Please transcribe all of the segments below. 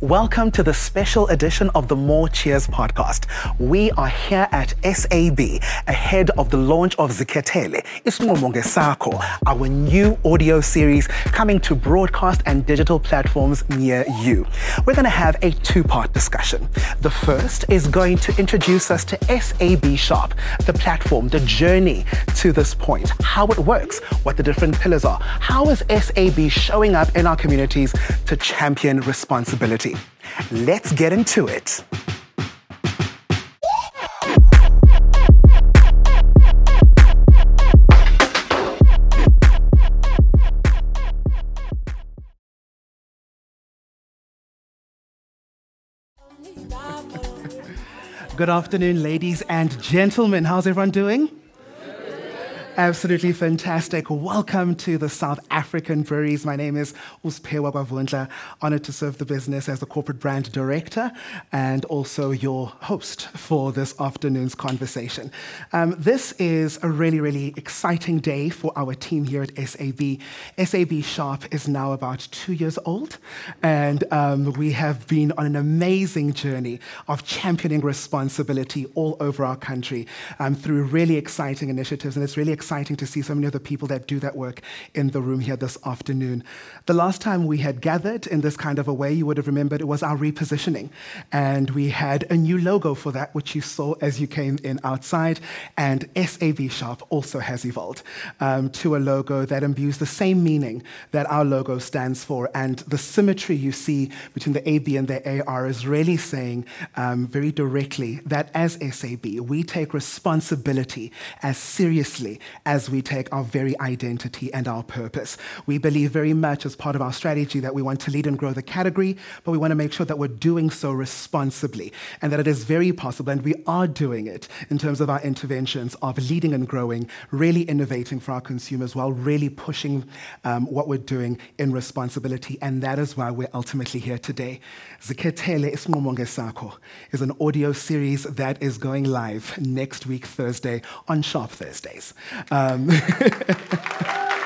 Welcome to the special edition of the More Cheers podcast. We are here at SAB ahead of the launch of Zikhethele, Isinqumo Sakho, our new audio series coming to broadcast and digital platforms near you. We're going to have a two-part discussion. The first is going to introduce us to SAB Sharp, the platform, the journey to this point, how it works, what the different pillars are, how is SAB showing up in our communities to champion responsibility. Let's get into it. Good afternoon, ladies and gentlemen. How's everyone doing? Absolutely fantastic. Welcome to the South African Breweries. My name is Uspewa Gwavundla. Honored to serve the business as the corporate brand director and also your host for this afternoon's conversation. Um, this is a really, really exciting day for our team here at SAB. SAB Sharp is now about two years old, and um, we have been on an amazing journey of championing responsibility all over our country um, through really exciting initiatives, and it's really exciting exciting to see so many of the people that do that work in the room here this afternoon. The last time we had gathered in this kind of a way, you would have remembered it was our repositioning. And we had a new logo for that, which you saw as you came in outside. And SAB Sharp also has evolved um, to a logo that imbues the same meaning that our logo stands for. And the symmetry you see between the AB and the AR is really saying um, very directly that as SAB, we take responsibility as seriously as we take our very identity and our purpose. We believe very much as part of our strategy that we want to lead and grow the category, but we want to make sure that we're doing so responsibly and that it is very possible, and we are doing it in terms of our interventions of leading and growing, really innovating for our consumers while really pushing um, what we're doing in responsibility. And that is why we're ultimately here today. Zikhethele Isinqumo Sakho is an audio series that is going live next week, Thursday, on Sharp Thursdays. Um,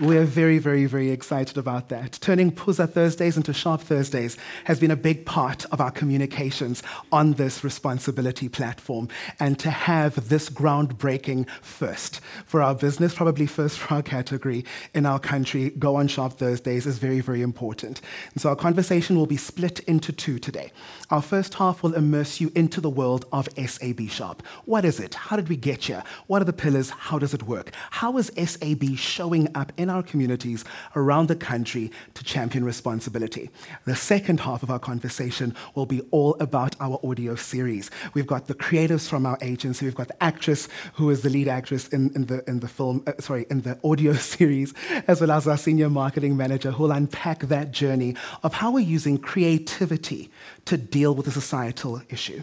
We are very, very, very excited about that. Turning Phuza Thursdays into Sharp Thursdays has been a big part of our communications on this responsibility platform. And to have this groundbreaking first for our business, probably first for our category in our country, go on Sharp Thursdays is very, very important. And so our conversation will be split into two today. Our first half will immerse you into the world of SAB Sharp. What is it? How did we get here? What are the pillars? How does it work? How is SAB showing up in our communities around the country to champion responsibility? The second half of our conversation will be all about our audio series. We've got the creatives from our agency, we've got the actress who is the lead actress in, in the, in the film, uh, sorry, in the audio series, as well as our senior marketing manager who will unpack that journey of how we're using creativity to deal with a societal issue.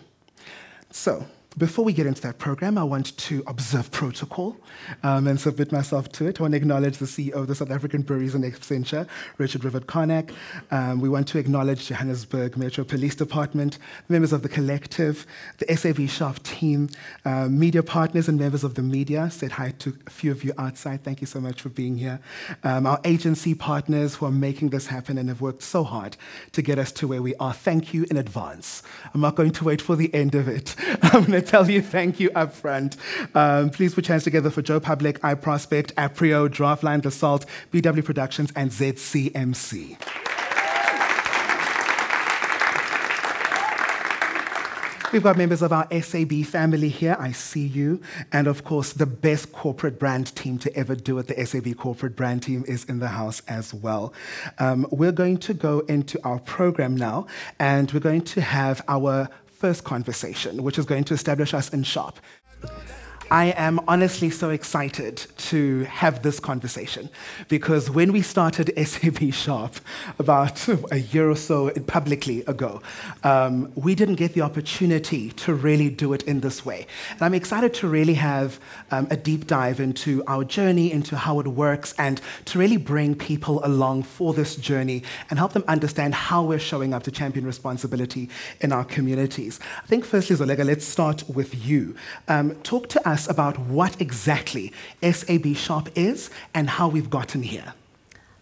So, before we get into that program, I want to observe protocol um, and submit myself to it. I want to acknowledge the CEO of the South African Breweries and Accenture, Richard Rivett Carnac. Um, we want to acknowledge Johannesburg Metro Police Department, members of the collective, the SAB Sharp team, uh, media partners and members of the media. Said hi to a few of you outside. Thank you so much for being here. Um, our agency partners who are making this happen and have worked so hard to get us to where we are. Thank you in advance. I'm not going to wait for the end of it. Tell you thank you up front. Um, please put your hands together for Joe Public, iProspect, Aprio, Draftline, The Salt, BW Productions, and ZCMC. We've got members of our SAB family here. I see you. And of course, the best corporate brand team to ever do it, the SAB corporate brand team, is in the house as well. Um, we're going to go into our program now, and we're going to have our first conversation, which is going to establish us in sharp. I am honestly so excited to have this conversation because when we started SAB Sharp about a year or so publicly ago, um, we didn't get the opportunity to really do it in this way. And I'm excited to really have um, a deep dive into our journey, into how it works, and to really bring people along for this journey and help them understand how we're showing up to champion responsibility in our communities. I think, firstly, Zoleka, let's start with you. Um, talk to us us about what exactly SAB Sharp is and how we've gotten here.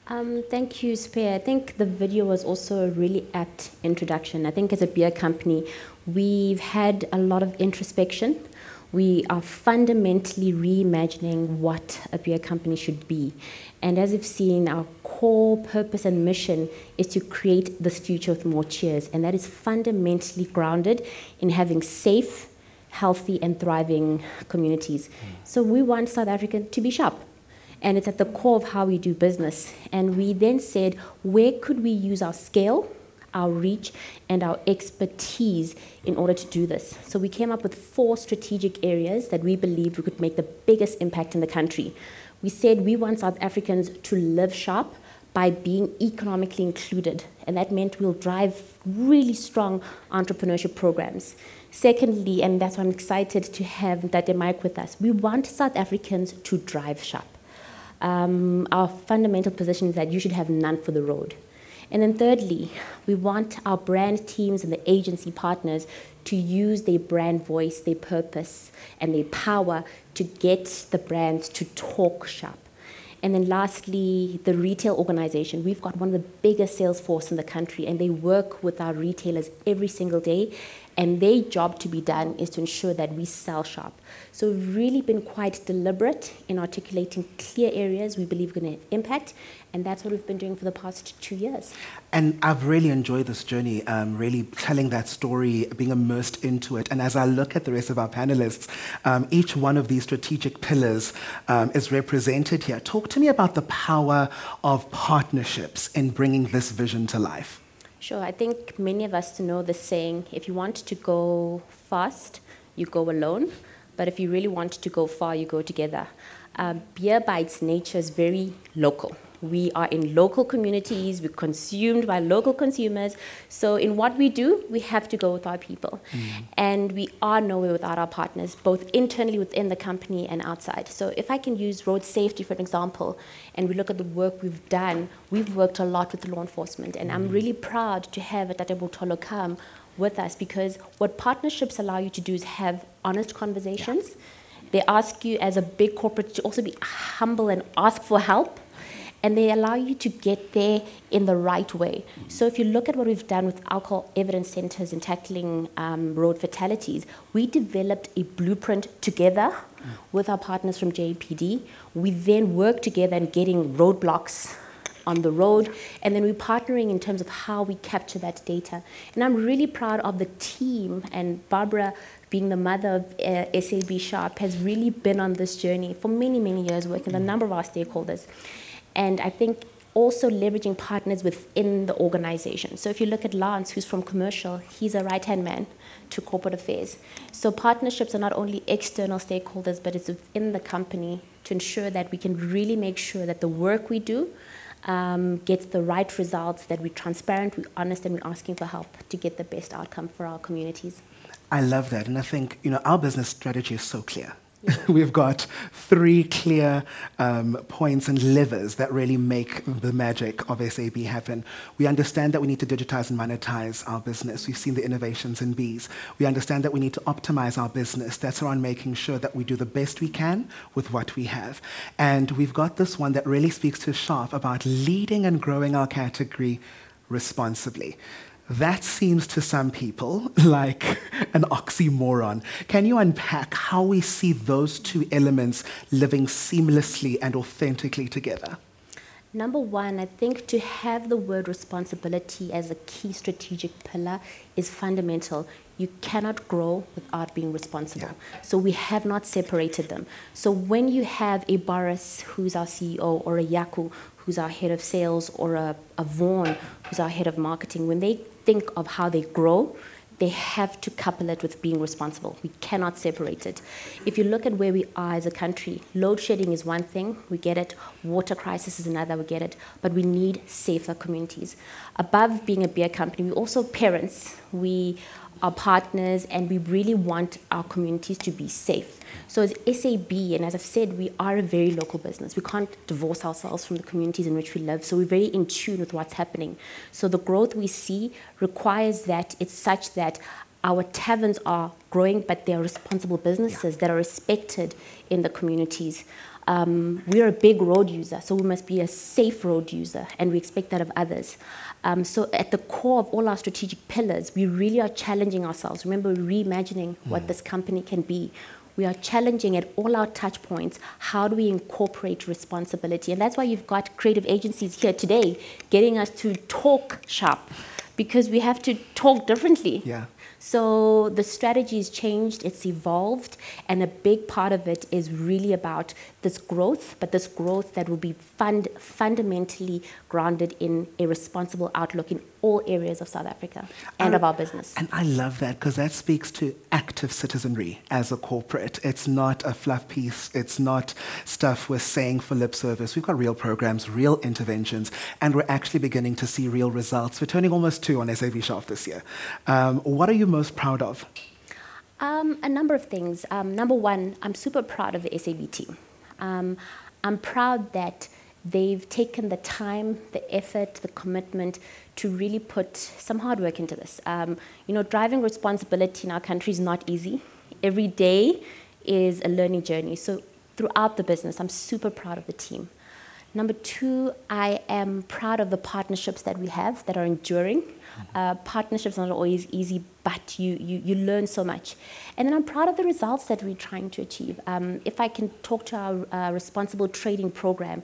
Um, thank you, Sphe. I think the video was also a really apt introduction. I think as a beer company, we've had a lot of introspection. We are fundamentally reimagining what a beer company should be. And as you've seen, our core purpose and mission is to create this future with more cheers. And that is fundamentally grounded in having safe, healthy, and thriving communities. Hmm. So we want South Africa to be sharp and it's at the core of how we do business. And we then said, where could we use our scale, our reach, and our expertise in order to do this? So we came up with four strategic areas that we believed we could make the biggest impact in the country. We said we want South Africans to live sharp by being economically included, and that meant we'll drive really strong entrepreneurship programs. Secondly, and that's why I'm excited to have Dr. Mike with us, we want South Africans to drive sharp um, our fundamental position is that you should have none for the road. And then thirdly, we want our brand teams and the agency partners to use their brand voice, their purpose, and their power to get the brands to talk sharp. And then lastly, the retail organization. We've got one of the biggest sales force in the country, and they work with our retailers every single day. And their job to be done is to ensure that we sell sharp. So we've really been quite deliberate in articulating clear areas we believe are going to impact, and that's what we've been doing for the past two years. And I've really enjoyed this journey, um, really telling that story, being immersed into it. And as I look at the rest of our panelists, um, each one of these strategic pillars um, is represented here. Talk to me about the power of partnerships in bringing this vision to life. Sure. I think many of us know the saying if you want to go fast, you go alone. But if you really want to go far, you go together. Uh, beer, by its nature, is very local. We are in local communities, we're consumed by local consumers. So, in what we do, we have to go with our people. Mm. And we are nowhere without our partners, both internally within the company and outside. So, if I can use road safety for an example, and we look at the work we've done, we've worked a lot with law enforcement. And mm. I'm really proud to have Tate Botolo come with us because what partnerships allow you to do is have honest conversations. Yeah. They ask you as a big corporate to also be humble and ask for help and they allow you to get there in the right way. So if you look at what we've done with alcohol evidence centers in tackling um, road fatalities, we developed a blueprint together with our partners from JPD. We then work together in getting roadblocks on the road, and then we're partnering in terms of how we capture that data. And I'm really proud of the team, and Barbara, being the mother of uh, SAB Sharp, has really been on this journey for many, many years, working with a number of our stakeholders. And I think also leveraging partners within the organization. So if you look at Lance, who's from commercial, he's a right hand man to corporate affairs. So partnerships are not only external stakeholders, but it's within the company to ensure that we can really make sure that the work we do um, gets the right results, that we're transparent, we're honest, and we're asking for help to get the best outcome for our communities. I love that. And I think, you know, our business strategy is so clear. We've got three clear um, points and levers that really make the magic of SAB happen. We understand that we need to digitize and monetize our business. We've seen the innovations in BEES. We understand that we need to optimize our business. That's around making sure that we do the best we can with what we have. And we've got this one that really speaks to Sharp about leading and growing our category responsibly. That seems to some people like an oxymoron. Can you unpack how we see those two elements living seamlessly and authentically together? Number one, I think to have the word responsibility as a key strategic pillar is fundamental. You cannot grow without being responsible. Yeah. So we have not separated them. So when you have a Boris, who's our CEO, or a Yaku, who's our head of sales, or a, a Vaughan, who's our head of marketing, when they think of how they grow, they have to couple it with being responsible. We cannot separate it. If you look at where we are as a country, load shedding is one thing, we get it. Water crisis is another, we get it. But we need safer communities. Above being a beer company, we also parents. We our partners, and we really want our communities to be safe. So, as SAB, and as I've said, we are a very local business. We can't divorce ourselves from the communities in which we live. So, we're very in tune with what's happening. So, the growth we see requires that it's such that our taverns are growing, but they're responsible businesses yeah. that are respected in the communities. Um, we're a big road user, so we must be a safe road user, and we expect that of others. Um, so, at the core of all our strategic pillars, we really are challenging ourselves. Remember, reimagining what this company can be. We are challenging at all our touch points how do we incorporate responsibility? And that's why you've got creative agencies here today getting us to talk sharp because we have to talk differently. Yeah. So the strategy has changed, it's evolved, and a big part of it is really about this growth, but this growth that will be fund, fundamentally grounded in a responsible outlook in all areas of South Africa and I- of our business. And I love that because that speaks to active citizenry as a corporate. It's not a fluff piece, it's not stuff we're saying for lip service. We've got real programs, real interventions, and we're actually beginning to see real results. We're turning almost two on SAB Sharp this year. Um, what are you most proud of? Um, a number of things. Um, number one, I'm super proud of the SAB team. Um, I'm proud that they've taken the time, the effort, the commitment to really put some hard work into this. Um, you know, driving responsibility in our country is not easy. Every day is a learning journey. So throughout the business, I'm super proud of the team. Number two, I am proud of the partnerships that we have that are enduring. Uh, partnerships are not always easy, but you, you, you learn so much. And then I'm proud of the results that we're trying to achieve. Um, if I can talk to our uh, responsible trading program,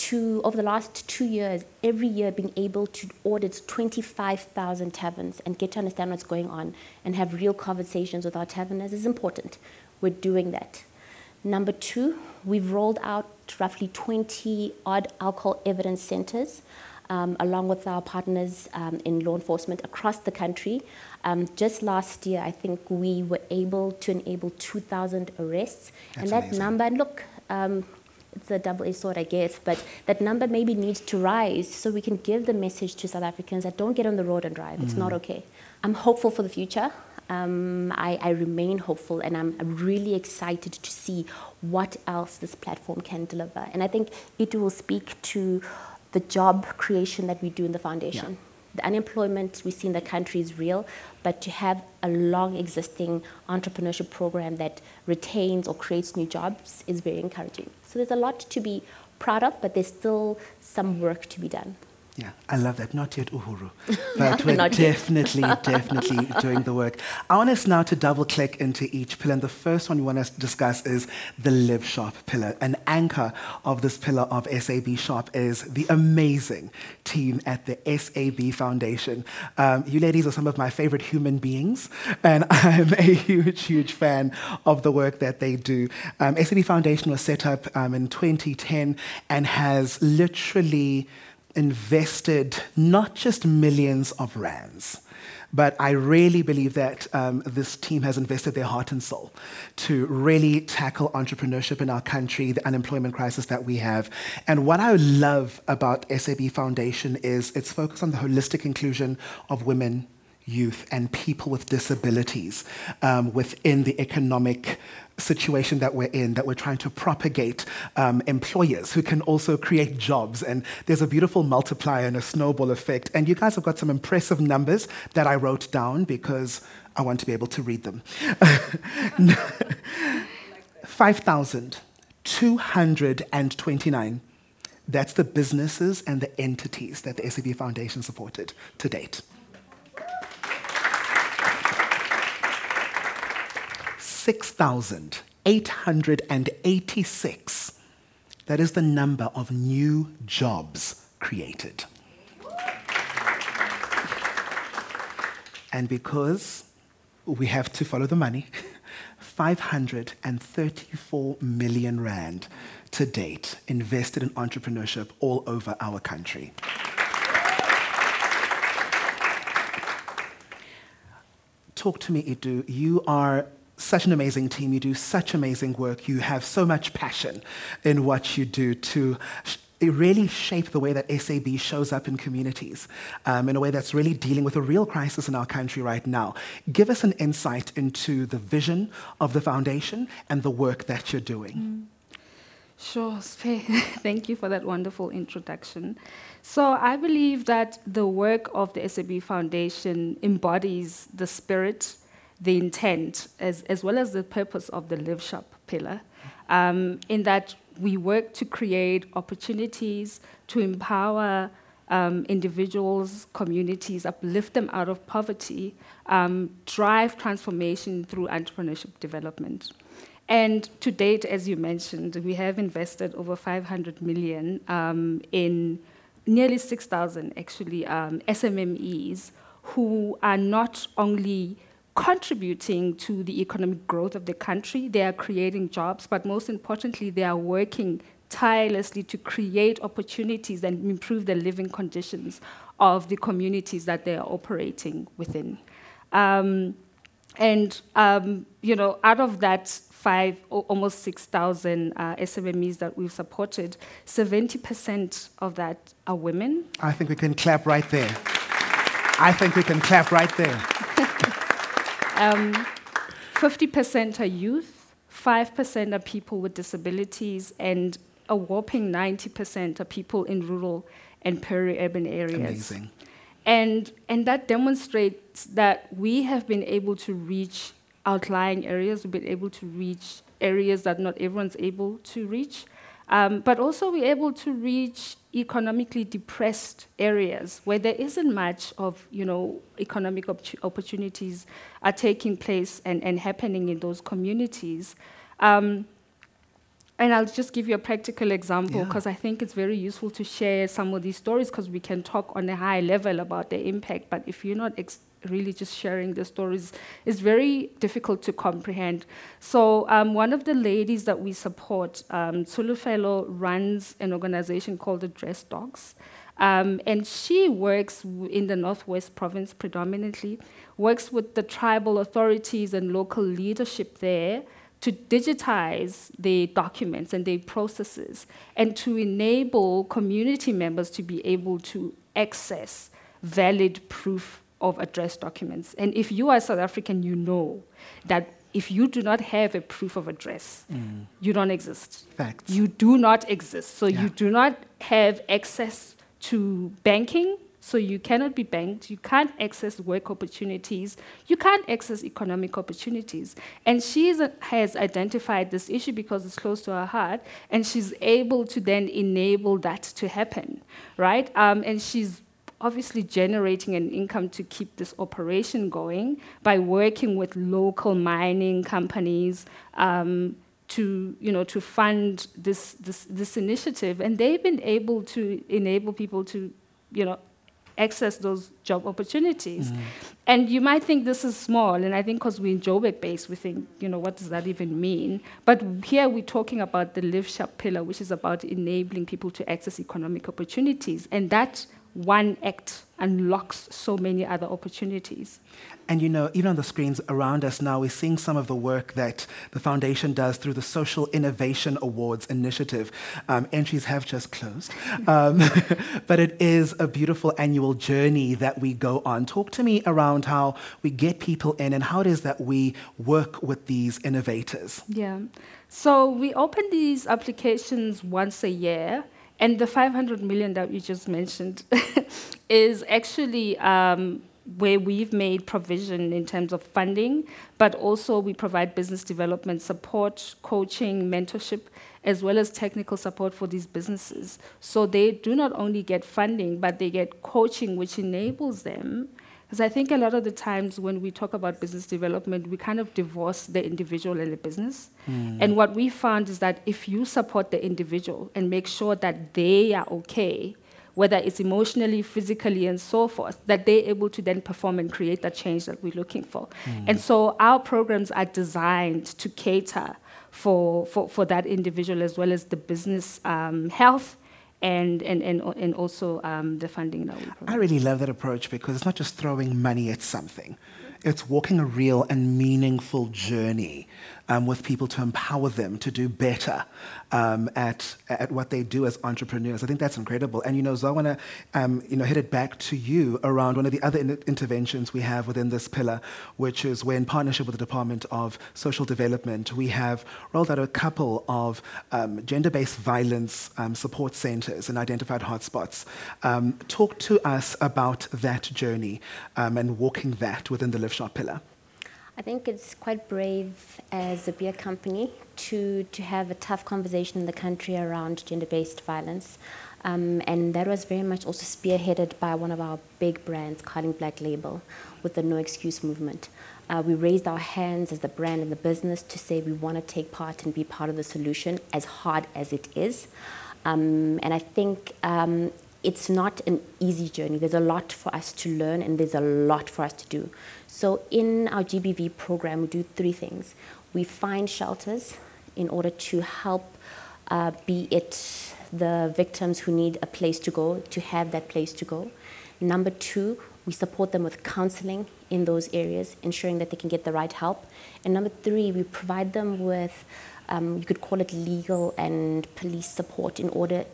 to over the last two years, every year being able to audit 25,000 taverns and get to understand what's going on and have real conversations with our taverners is important. We're doing that. Number two, we've rolled out roughly 20 odd alcohol evidence centers. Um, along with our partners um, in law enforcement across the country. Um, just last year, I think we were able to enable 2,000 arrests. and that amazing. number, and look, um, it's a double-edged sword, I guess, but that number maybe needs to rise so we can give the message to South Africans that don't get on the road and drive. It's not okay. I'm hopeful for the future. Um, I, I remain hopeful, and I'm really excited to see what else this platform can deliver. And I think it will speak to the job creation that we do in the foundation. The unemployment we see in the country is real, but to have a long existing entrepreneurship program that retains or creates new jobs is very encouraging. So there's a lot to be proud of, but there's still some work to be done. Yeah, I love that. Not yet Uhuru, but we're definitely, definitely doing the work. I want us now to double click into each pillar. And the first one we want to discuss is the Live Sharp pillar. An anchor of this pillar of SAB Sharp is the amazing team at the SAB Foundation. Um, you ladies are some of my favorite human beings, and I'm a huge, huge fan of the work that they do. Um, SAB Foundation was set up um, in 2010 and has literally invested not just millions of rands, but I really believe that um, this team has invested their heart and soul to really tackle entrepreneurship in our country, the unemployment crisis that we have. And what I love about SAB Foundation is its focus on the holistic inclusion of women, youth, and people with disabilities um, within the economic situation that we're in, that we're trying to propagate um, employers who can also create jobs. And there's a beautiful multiplier and a snowball effect. And you guys have got some impressive numbers that I wrote down because I want to be able to read them. 5,229. That's the businesses and the entities that the SAB Foundation supported to date. 6,886. That is the number of new jobs created. And because we have to follow the money, 534 million rand to date invested in entrepreneurship all over our country. talk to me, Itu. You are such an amazing team. You do such amazing work. You have so much passion in what you do to really shape the way that SAB shows up in communities um, in a way that's really dealing with a real crisis in our country right now. Give us an insight into the vision of the foundation and the work that you're doing. Sure, Sphe. Thank you for that wonderful introduction. So, I believe that the work of the SAB Foundation embodies the spirit, the intent, as, as well as the purpose of the Live Sharp pillar, um, in that we work to create opportunities to empower um, individuals, communities, uplift them out of poverty, um, drive transformation through entrepreneurship development. And to date, as you mentioned, we have invested over 500 million um, in nearly 6,000 actually um, SMMEs who are not only contributing to the economic growth of the country, they are creating jobs, but most importantly, they are working tirelessly to create opportunities and improve the living conditions of the communities that they are operating within. Um, and um, you know, out of that five, almost 6,000 uh, SMMEs that we've supported, 70% of that are women. I think we can clap right there. I think we can clap right there. Um, 50% are youth, 5% are people with disabilities, and a whopping 90% are people in rural and peri-urban areas. Amazing. And, and that demonstrates that we have been able to reach outlying areas, we've been able to reach areas that not everyone's able to reach. Um, but also we're able to reach economically depressed areas where there isn't much of you know economic op- opportunities are taking place and, and happening in those communities. Um, and I'll just give you a practical example because yeah. I think it's very useful to share some of these stories because we can talk on a high level about their impact. But if you're not ex- really just sharing the stories, is very difficult to comprehend. So, um, one of the ladies that we support, um, Fellow, runs an organization called the AddressDocs. Um, and she works in the Northwest Province predominantly, works with the tribal authorities and local leadership there to digitize the documents and their processes and to enable community members to be able to access valid proof of address documents. And if you are South African, you know that if you do not have a proof of address, mm. you don't exist. Facts. You do not exist. So yeah. you do not have access to banking, so you cannot be banked, you can't access work opportunities, you can't access economic opportunities. And she has identified this issue because it's close to her heart, and she's able to then enable that to happen, right? Um, and she's obviously generating an income to keep this operation going by working with local mining companies. Um, to you know to fund this, this this initiative and they've been able to enable people to you know access those job opportunities. Mm. And you might think this is small, and I think because we're in Joburg based, we think, you know, what does that even mean? But here we're talking about the Live Sharp pillar, which is about enabling people to access economic opportunities. And that one act unlocks so many other opportunities. And you know, even on the screens around us now, we're seeing some of the work that the foundation does through the Social Innovation Awards initiative. Um, entries have just closed, um, but it is a beautiful annual journey that we go on. Talk to me around how we get people in and how it is that we work with these innovators. Yeah. So we open these applications once a year. And the 500 million that you just mentioned is actually um, where we've made provision in terms of funding, but also we provide business development support, coaching, mentorship, as well as technical support for these businesses. So they do not only get funding, but they get coaching, which enables them because I think a lot of the times when we talk about business development, we kind of divorce the individual and the business. Mm. And what we found is that if you support the individual and make sure that they are okay, whether it's emotionally, physically, and so forth, that they're able to then perform and create that change that we're looking for. Mm. And so our programs are designed to cater for, for, for that individual as well as the business um, health and, and, and, and also um, the funding that we provide. I really love that approach because it's not just throwing money at something. It's walking a real and meaningful journey um, with people to empower them to do better um, at, at what they do as entrepreneurs. I think that's incredible. And, you know, Zoe, I want to, um, you know, hit it back to you around one of the other in- interventions we have within this pillar, which is we're in partnership with the Department of Social Development, we have rolled out a couple of um, gender-based violence um, support centers and identified hotspots. Um, talk to us about that journey and walking that within the Live Sharp pillar. I think it's quite brave as a beer company to, to have a tough conversation in the country around gender based violence. Um, and that was very much also spearheaded by one of our big brands, Carling Black Label, with the No Excuse movement. Uh, we raised our hands as the brand and the business to say we want to take part and be part of the solution, as hard as it is. Um, and I think um, it's not an easy journey. There's a lot for us to learn and there's a lot for us to do. So, in our GBV program, we do three things. We find shelters in order to help, uh, be it the victims who need a place to go, to have that place to go. Number two, we support them with counseling in those areas, ensuring that they can get the right help. And number three, we provide them with, um, you could call it legal and police support in order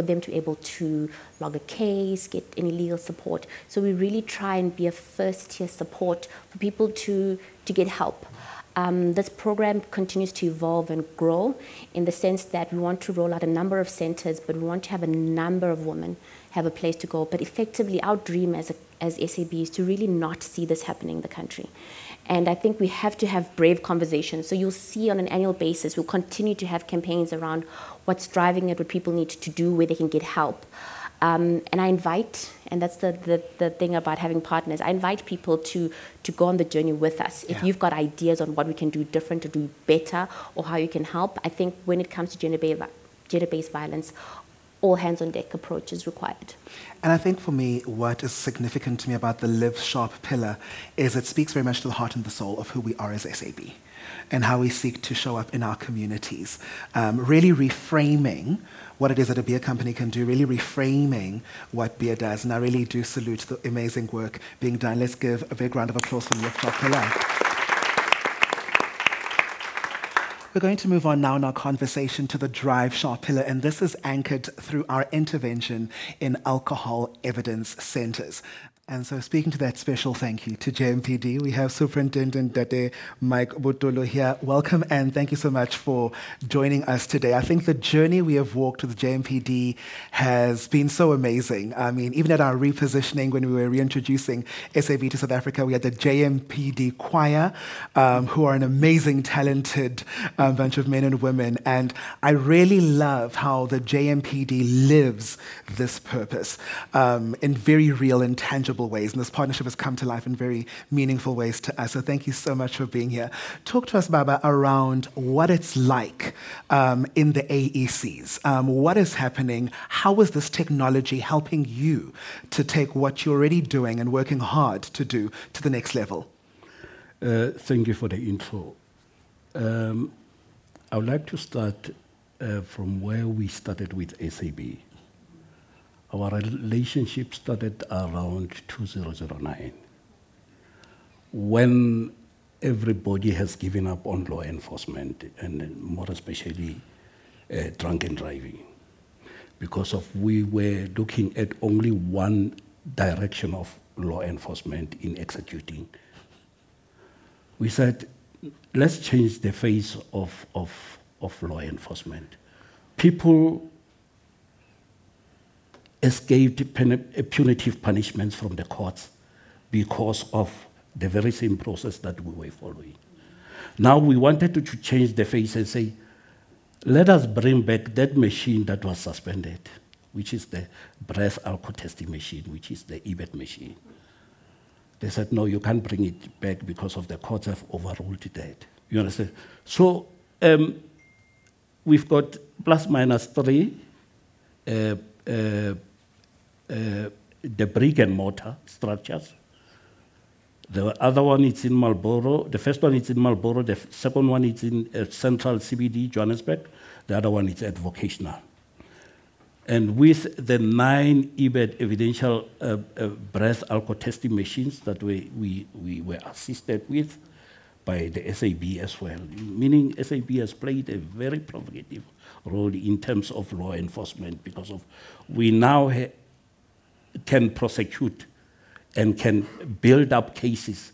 for them to be able to log a case, get any legal support. So we really try and be a first tier support for people to, to get help. Um, this program continues to evolve and grow in the sense that we want to roll out a number of centers, but we want to have a number of women have a place to go. But effectively, our dream as, a, as SAB is to really not see this happening in the country. And I think we have to have brave conversations. So you'll see on an annual basis, we'll continue to have campaigns around what's driving it, what people need to do, where they can get help. Um, and I invite, and that's the, the, the, thing about having partners, I invite people to, to go on the journey with us. If yeah. you've got ideas on what we can do different to do better or how you can help, I think when it comes to gender-based, gender-based violence, all hands on deck approach is required. And I think for me, what is significant to me about the Live Sharp pillar is it speaks very much to the heart and the soul of who we are as SAB and how we seek to show up in our communities. Um, really reframing what it is that a beer company can do, really reframing what beer does. And I really do salute the amazing work being done. Let's give a big round of applause for Lift Pillar. We're going to move on now in our conversation to the Drive Sharp pillar, and this is anchored through our intervention in alcohol evidence centers. And so, speaking to that special thank you to JMPD, we have Superintendent Dade Mike Butolo here. Welcome and thank you so much for joining us today. I think the journey we have walked with JMPD has been so amazing. I mean, even at our repositioning, when we were reintroducing SAB to South Africa, we had the JMPD choir, um, who are an amazing, talented um, bunch of men and women. And I really love how the JMPD lives this purpose um, in very real and tangible ways. And this partnership has come to life in very meaningful ways to us. So thank you so much for being here. Talk to us, Baba, around what it's like um, in the AECs. Um, what is happening? How is this technology helping you to take what you're already doing and working hard to do to the next level? Uh, thank you for the intro. Um, I would like to start uh, from where we started with SAB. Our relationship started around 2009 when everybody has given up on law enforcement and more especially uh, and driving because of we were looking at only one direction of law enforcement in executing. We said, let's change the face of, of, of law enforcement. People escaped punitive punishments from the courts because of the very same process that we were following. Now we wanted to change the face and say, let us bring back that machine that was suspended, which is the breath alcohol testing machine, which is the EBET machine. They said, no, you can't bring it back because of the courts have overruled that. You understand? So um, we've got plus minus three uh, uh, the brick and mortar structures. The other one is in Marlborough. The first one is in Marlborough. The second one is in uh, central CBD, Johannesburg. The other one is at vocational. And with the nine EBET evidential uh, uh, breath alcohol testing machines that we, we, we were assisted with by the SAB as well, meaning SAB has played a very provocative role in terms of law enforcement because of we now ha- can prosecute and can build up cases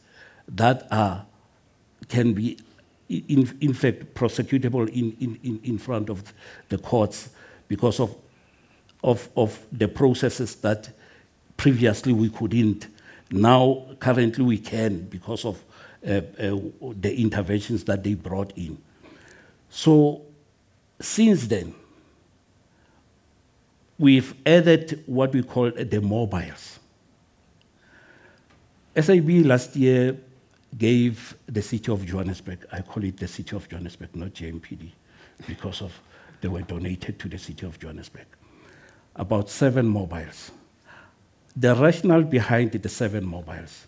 that are, can be, in, in fact, prosecutable in, in, in front of the courts because of, of, of the processes that previously we couldn't. Now, currently, we can because of uh, uh, the interventions that they brought in. So, since then, we've added what we call the mobiles. SAB last year gave the city of Johannesburg, I call it the city of Johannesburg, not JMPD, because of they were donated to the city of Johannesburg, about seven mobiles. The rationale behind the seven mobiles,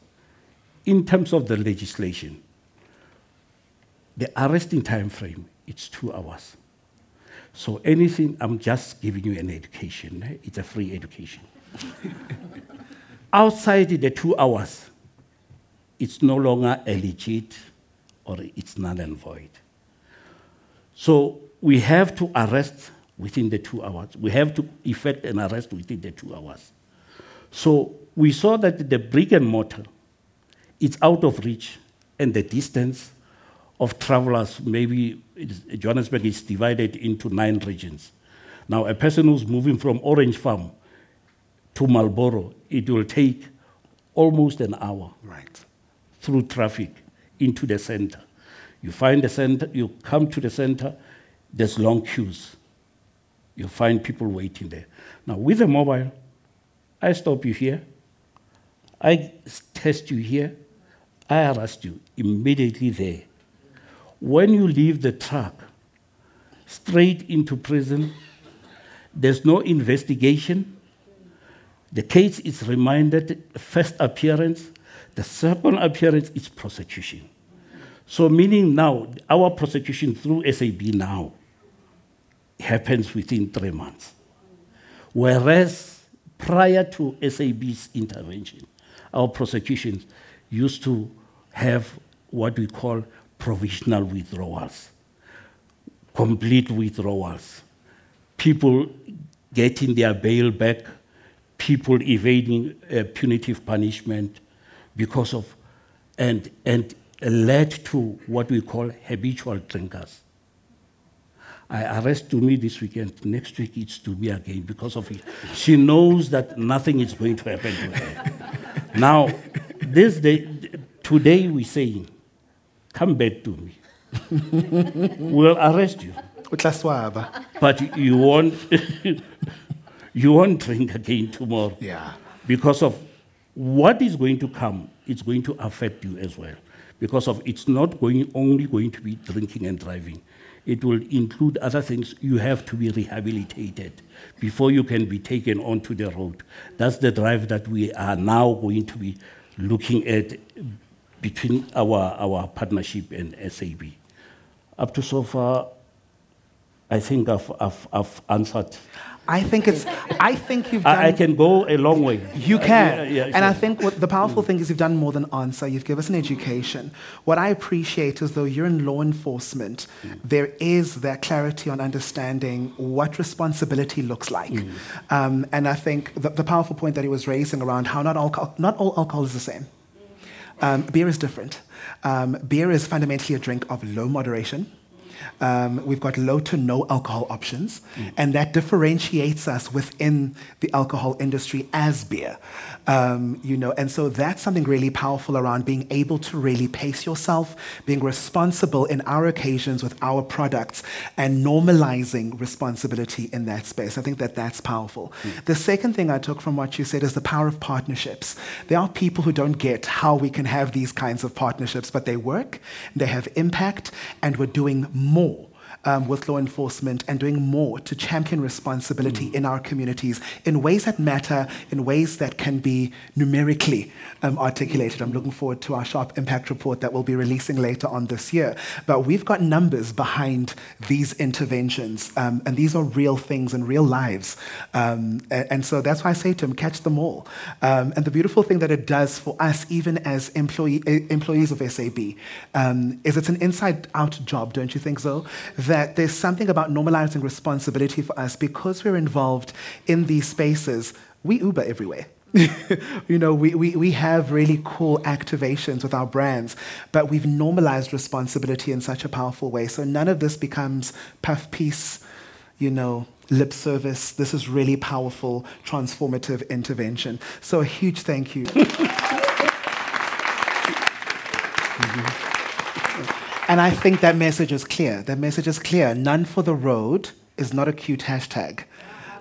in terms of the legislation, the arresting time frame, it's two hours. So anything, I'm just giving you an education. eh? It's a free education. Outside the two hours, it's no longer a legit or it's null and void. So we have to arrest within the two hours. We have to effect an arrest within the two hours. So we saw that the brick and mortar, it's out of reach, and the distance of travelers, maybe Johannesburg is divided into nine regions. Now, a person who's moving from Orange Farm to Marlborough, it will take almost an hour Right. through traffic into the center. You find the center, you come to the center, there's long queues. You find people waiting there. Now, with a mobile, I stop you here, I test you here, I arrest you immediately there. When you leave the truck, straight into prison, there's no investigation, the case is reminded, first appearance, the second appearance is prosecution. So, meaning now, our prosecution through SAB now happens within three months. Whereas prior to SAB's intervention, our prosecutions used to have what we call provisional withdrawals, complete withdrawals, people getting their bail back, people evading uh, punitive punishment because of, and, and led to what we call habitual drinkers. I arrest Tumi this weekend. Next week it's Tumi again because of it. She knows that nothing is going to happen to her. now, this day, today we're saying, come back to me. we'll arrest you, but you won't, you won't drink again tomorrow. Yeah. because of what is going to come it's going to affect you as well. Because of it's not going only going to be drinking and driving. It will include other things. You have to be rehabilitated before you can be taken onto the road. That's the drive that we are now going to be looking at between our, our partnership and SAB up to so far I think I've, I've, I've answered. I think it's. I think you've done. I, I can go a long way. You uh, can. Yeah, yeah, and I think what the powerful thing is you've done more than answer. You've given us an education. What I appreciate is though you're in law enforcement, mm. there is that clarity on understanding what responsibility looks like. Mm. Um, and I think the, the powerful point that he was raising around how not, alcohol, not all alcohol is the same. Um, beer is different. Um, beer is fundamentally a drink of low moderation. Um, we've got low to no alcohol options, and that differentiates us within the alcohol industry as beer. Um, you know, and so that's something really powerful around being able to really pace yourself, being responsible in our occasions with our products, and normalizing responsibility in that space. I think that that's powerful. The second thing I took from what you said is the power of partnerships. There are people who don't get how we can have these kinds of partnerships, but they work, they have impact, and we're doing more. Um, with law enforcement and doing more to champion responsibility in our communities in ways that matter, in ways that can be numerically um, articulated. I'm looking forward to our Sharp Impact report that we'll be releasing later on this year. But we've got numbers behind these interventions, um, and these are real things and real lives. Um, a- and, so that's why I say to him, catch them all. Um, and the beautiful thing that it does for us, even as employee, eh, employees of SAB, um, is it's an inside out job, don't you think so? That there's something about normalizing responsibility for us because we're involved in these spaces. We Uber everywhere. you know, we, we, we have really cool activations with our brands, but we've normalized responsibility in such a powerful way. So none of this becomes puff piece, you know, lip service. This is really powerful, transformative intervention. So a huge thank you. And I think that message is clear. That message is clear. None for the road is not a cute hashtag.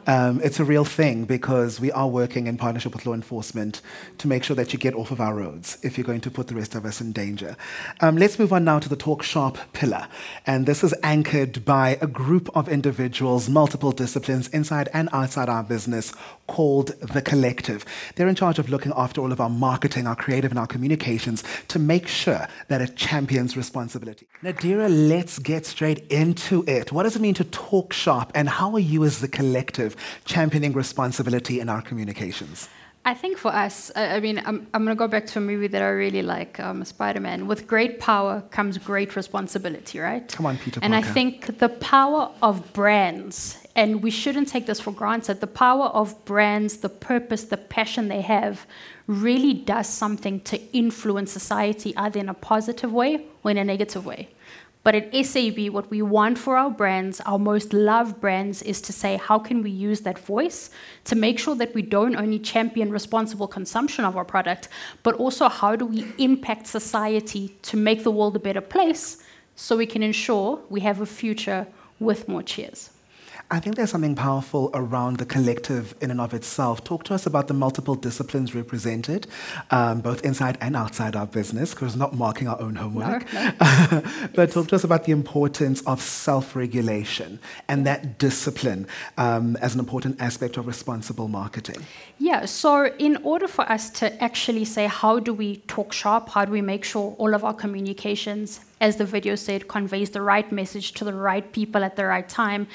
Um, it's a real thing because we are working in partnership with law enforcement to make sure that you get off of our roads if you're going to put the rest of us in danger. Um, let's move on now to the Talk Sharp pillar. And this is anchored by a group of individuals, multiple disciplines inside and outside our business called The Collective. They're in charge of looking after all of our marketing, our creative, and our communications to make sure that it champions responsibility. Nadira, let's get straight into it. What does it mean to talk sharp, and how are you as The Collective championing responsibility in our communications? I think for us, I, I mean, I'm, I'm going to go back to a movie that I really like, um, Spider Man. With great power comes great responsibility, right? Come on, Peter Parker. And I think the power of brands, and we shouldn't take this for granted, the power of brands, the purpose, the passion they have, really does something to influence society either in a positive way or in a negative way. But at SAB, what we want for our brands, our most loved brands, is to say, how can we use that voice to make sure that we don't only champion responsible consumption of our product, but also how do we impact society to make the world a better place so we can ensure we have a future with more cheers. I think there's something powerful around the collective in and of itself. Talk to us about the multiple disciplines represented, um, both inside and outside our business, because we're not marking our own homework. but talk to us about the importance of self regulation and that discipline um, as an important aspect of responsible marketing. Yeah, so in order for us to actually say, how do we talk sharp? How do we make sure all of our communications, as the video said, conveys the right message to the right people at the right time?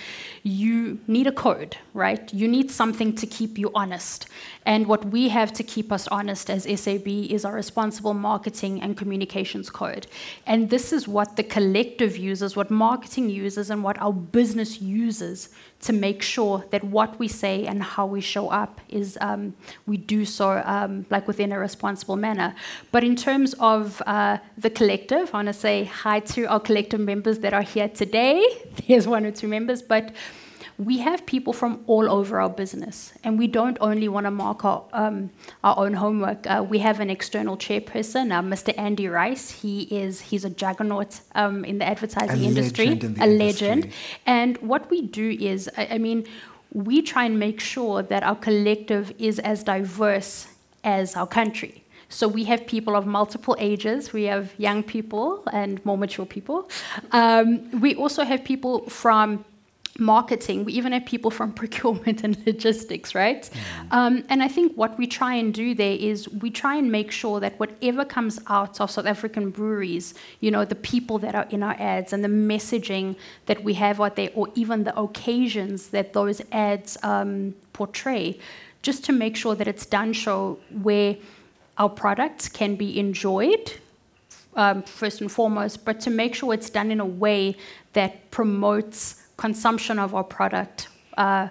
You need a code, right? You need something to keep you honest. And what we have to keep us honest as SAB is our responsible marketing and communications code. And this is what the collective uses, what marketing uses, and what our business uses to make sure that what we say and how we show up is um, we do so um, like within a responsible manner. But in terms of uh, the collective, I want to say hi to our collective members that are here today. There's one or two members, but we have people from all over our business, and we don't only want to mark our, um, our own homework. Uh, we have an external chairperson, uh, Mr. Andy Rice. He is he's a juggernaut um, in the advertising A industry, legend in a industry. legend. And what we do is, I, I mean, we try and make sure that our collective is as diverse as our country. So we have people of multiple ages. We have young people and more mature people. Um, we also have people from marketing. We even have people from procurement and logistics, right? Um, and I think what we try and do there is we try and make sure that whatever comes out of South African breweries, you know, the people that are in our ads and the messaging that we have out there, or even the occasions that those ads um, portray, just to make sure that it's done so where our products can be enjoyed um, first and foremost, but to make sure it's done in a way that promotes consumption of our product uh,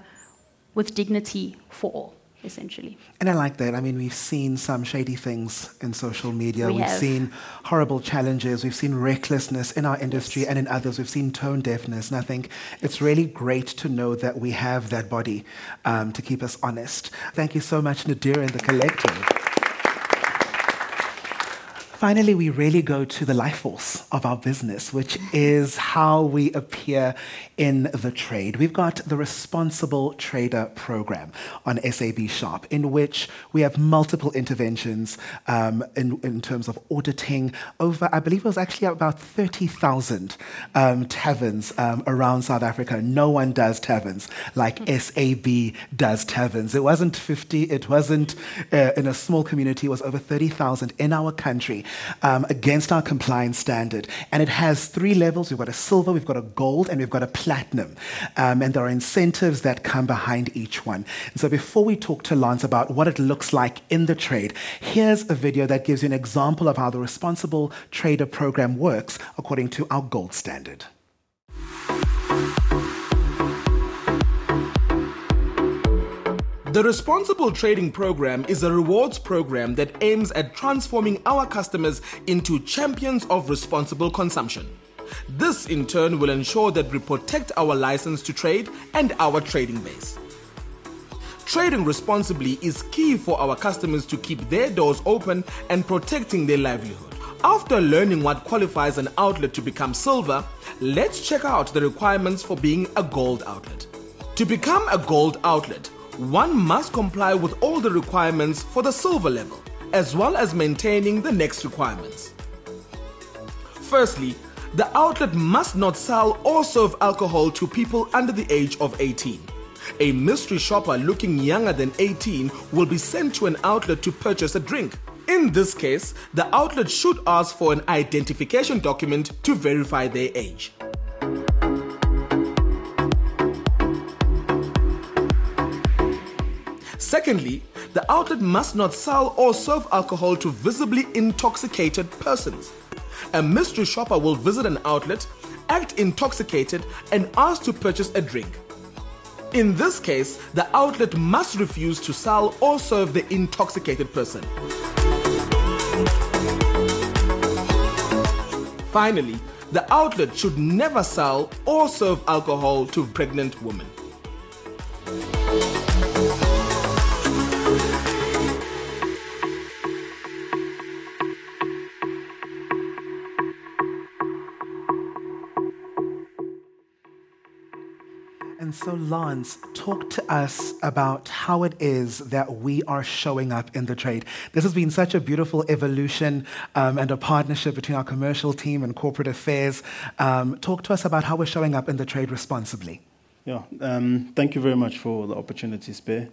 with dignity for all, essentially. And I like that. I mean, we've seen some shady things in social media. We have seen horrible challenges. We've seen recklessness in our industry and in others. We've seen tone deafness. And I think it's really great to know that we have that body um, to keep us honest. Thank you so much, Nadira and the collective. Finally, we really go to the life force of our business, which is how we appear in the trade. We've got the Responsible Trader program on SAB Sharp, in which we have multiple interventions um, in, in terms of auditing over, I believe it was actually about 30,000 um, taverns um, around South Africa. No one does taverns like SAB does taverns. It wasn't 50, it wasn't uh, in a small community, it was over 30,000 in our country um, against our compliance standard. And it has three levels we've got a silver, we've got a gold, and we've got a platinum. Um, and there are incentives that come behind each one. And so before we talk to Lance about what it looks like in the trade, here's a video that gives you an example of how the Responsible Trader program works according to our gold standard. The Responsible Trading Program is a rewards program that aims at transforming our customers into champions of responsible consumption. This, in turn, will ensure that we protect our license to trade and our trading base. Trading responsibly is key for our customers to keep their doors open and protecting their livelihood. After learning what qualifies an outlet to become silver, let's check out the requirements for being a gold outlet. To become a gold outlet, one must comply with all the requirements for the silver level, as well as maintaining the next requirements. Firstly, the outlet must not sell or serve alcohol to people under the age of 18. A mystery shopper looking younger than 18 will be sent to an outlet to purchase a drink. In this case, the outlet should ask for an identification document to verify their age. Secondly, the outlet must not sell or serve alcohol to visibly intoxicated persons. A mystery shopper will visit an outlet, act intoxicated, and ask to purchase a drink. In this case, the outlet must refuse to sell or serve the intoxicated person. Finally, the outlet should never sell or serve alcohol to pregnant women. So, Lance, talk to us about how it is that we are showing up in the trade. This has been such a beautiful evolution um, and a partnership between our commercial team and corporate affairs. Um, talk to us about how we're showing up in the trade responsibly. Yeah, um, thank you very much for the opportunity, Sphe.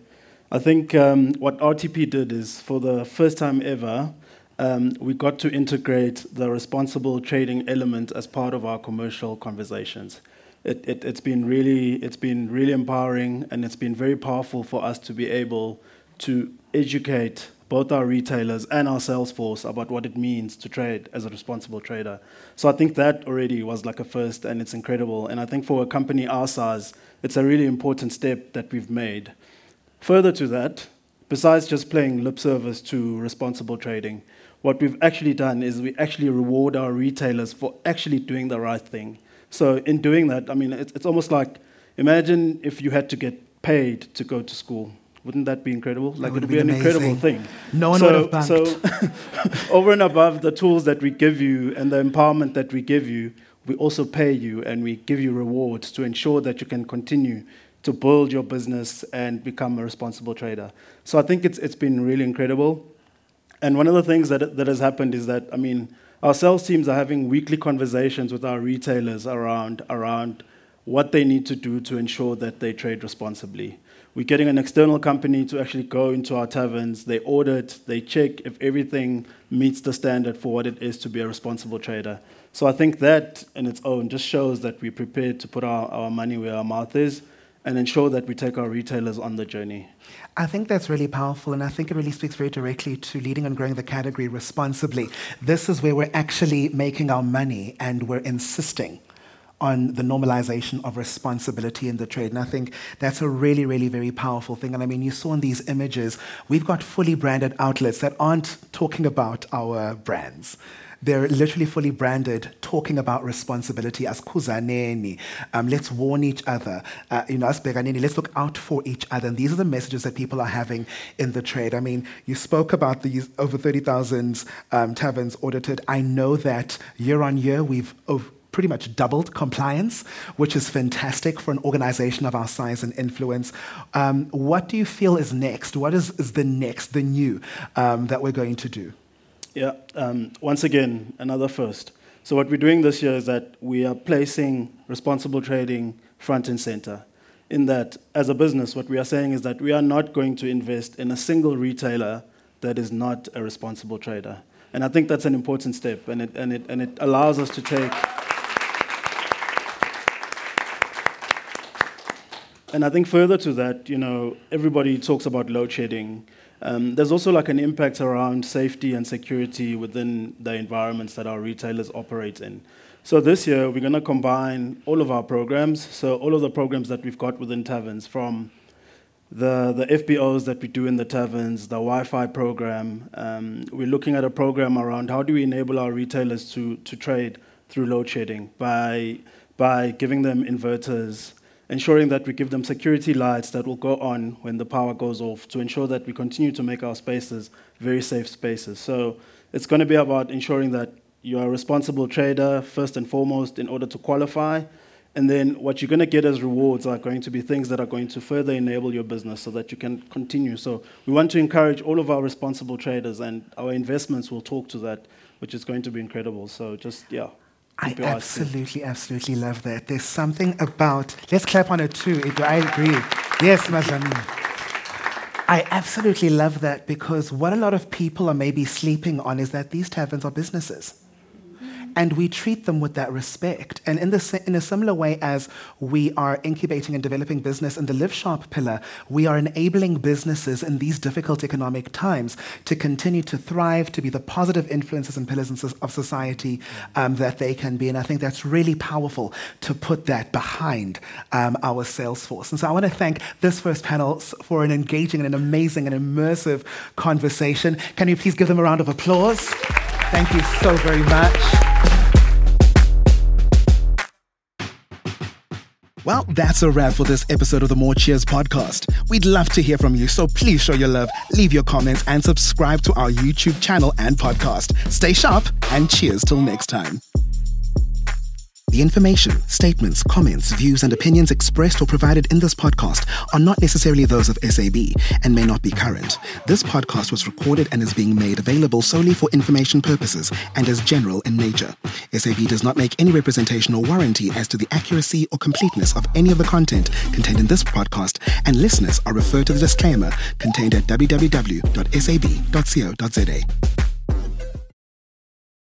I think um, what RTP did is, for the first time ever, um, we got to integrate the responsible trading element as part of our commercial conversations it, it, has been really it's been really empowering and it's been very powerful for us to be able to educate both our retailers and our sales force about what it means to trade as a responsible trader. So I think that already was like a first and it's incredible. And I think for a company our size, it's a really important step that we've made. Further to that, besides just playing lip service to responsible trading, what we've actually done is we actually reward our retailers for actually doing the right thing. So in doing that, I mean, it's, it's almost like imagine if you had to get paid to go to school. Wouldn't that be incredible? Like it would be an incredible thing. No one so, would have banked. So over and above the tools that we give you and the empowerment that we give you, we also pay you and we give you rewards to ensure that you can continue to build your business and become a responsible trader. So I think it's it's been really incredible. And one of the things that that has happened is that I mean our sales teams are having weekly conversations with our retailers around, around what they need to do to ensure that they trade responsibly. We're getting an external company to actually go into our taverns, they audit, they check if everything meets the standard for what it is to be a responsible trader. So I think that in its own just shows that we're prepared to put our, our money where our mouth is and ensure that we take our retailers on the journey. I think that's really powerful, and I think it really speaks very directly to leading and growing the category responsibly. This is where we're actually making our money and we're insisting on the normalization of responsibility in the trade. And I think that's a really, really very powerful thing. And I mean, you saw in these images, we've got fully branded outlets that aren't talking about our brands. They're literally fully branded, talking about responsibility as kuzaneni. Um, let's warn each other. Uh, you know, as beganeni, let's look out for each other. And these are the messages that people are having in the trade. I mean, you spoke about these over 30,000 um, taverns audited. I know that year on year we've over pretty much doubled compliance, which is fantastic for an organization of our size and influence. Um, what do you feel is next? What is, is the next, the new um, that we're going to do? Yeah, um, once again, another first. So, what we're doing this year is that we are placing responsible trading front and center. In that, as a business, what we are saying is that we are not going to invest in a single retailer that is not a responsible trader. And I think that's an important step, and it, and it, and it allows us to take. And I think further to that, you know, everybody talks about load shedding um, there's also like an impact around safety and security within the environments that our retailers operate in. So this year we're going to combine all of our programs. So all of the programs that we've got within taverns, from the the FBOs that we do in the taverns, the Wi-Fi program. Um, we're looking at a program around how do we enable our retailers to to trade through load shedding by by giving them inverters ensuring that we give them security lights that will go on when the power goes off to ensure that we continue to make our spaces very safe spaces. So it's going to be about ensuring that you're a responsible trader first and foremost in order to qualify. And then what you're going to get as rewards are going to be things that are going to further enable your business so that you can continue. So we want to encourage all of our responsible traders, and our investments will talk to that, which is going to be incredible. So just, yeah. I absolutely, absolutely love that. There's something about, let's clap on it too. I agree. Yes, Madam. I absolutely love that because what a lot of people are maybe sleeping on is that these taverns are businesses and we treat them with that respect. And in, the, in a similar way as we are incubating and developing business in the Live Sharp pillar, we are enabling businesses in these difficult economic times to continue to thrive, to be the positive influences and pillars of society um, that they can be. And I think that's really powerful to put that behind um, our sales force. And so I want to thank this first panel for an engaging and an amazing and immersive conversation. Can you please give them a round of applause? Thank you so very much. Well, that's a wrap for this episode of the More Cheers podcast. We'd love to hear from you, so please show your love, leave your comments, and subscribe to our YouTube channel and podcast. Stay sharp and cheers till next time. The information, statements, comments, views, and opinions expressed or provided in this podcast are not necessarily those of SAB and may not be current. This podcast was recorded and is being made available solely for information purposes and is general in nature. SAB does not make any representation or warranty as to the accuracy or completeness of any of the content contained in this podcast, and listeners are referred to the disclaimer contained at www.sab.co.za.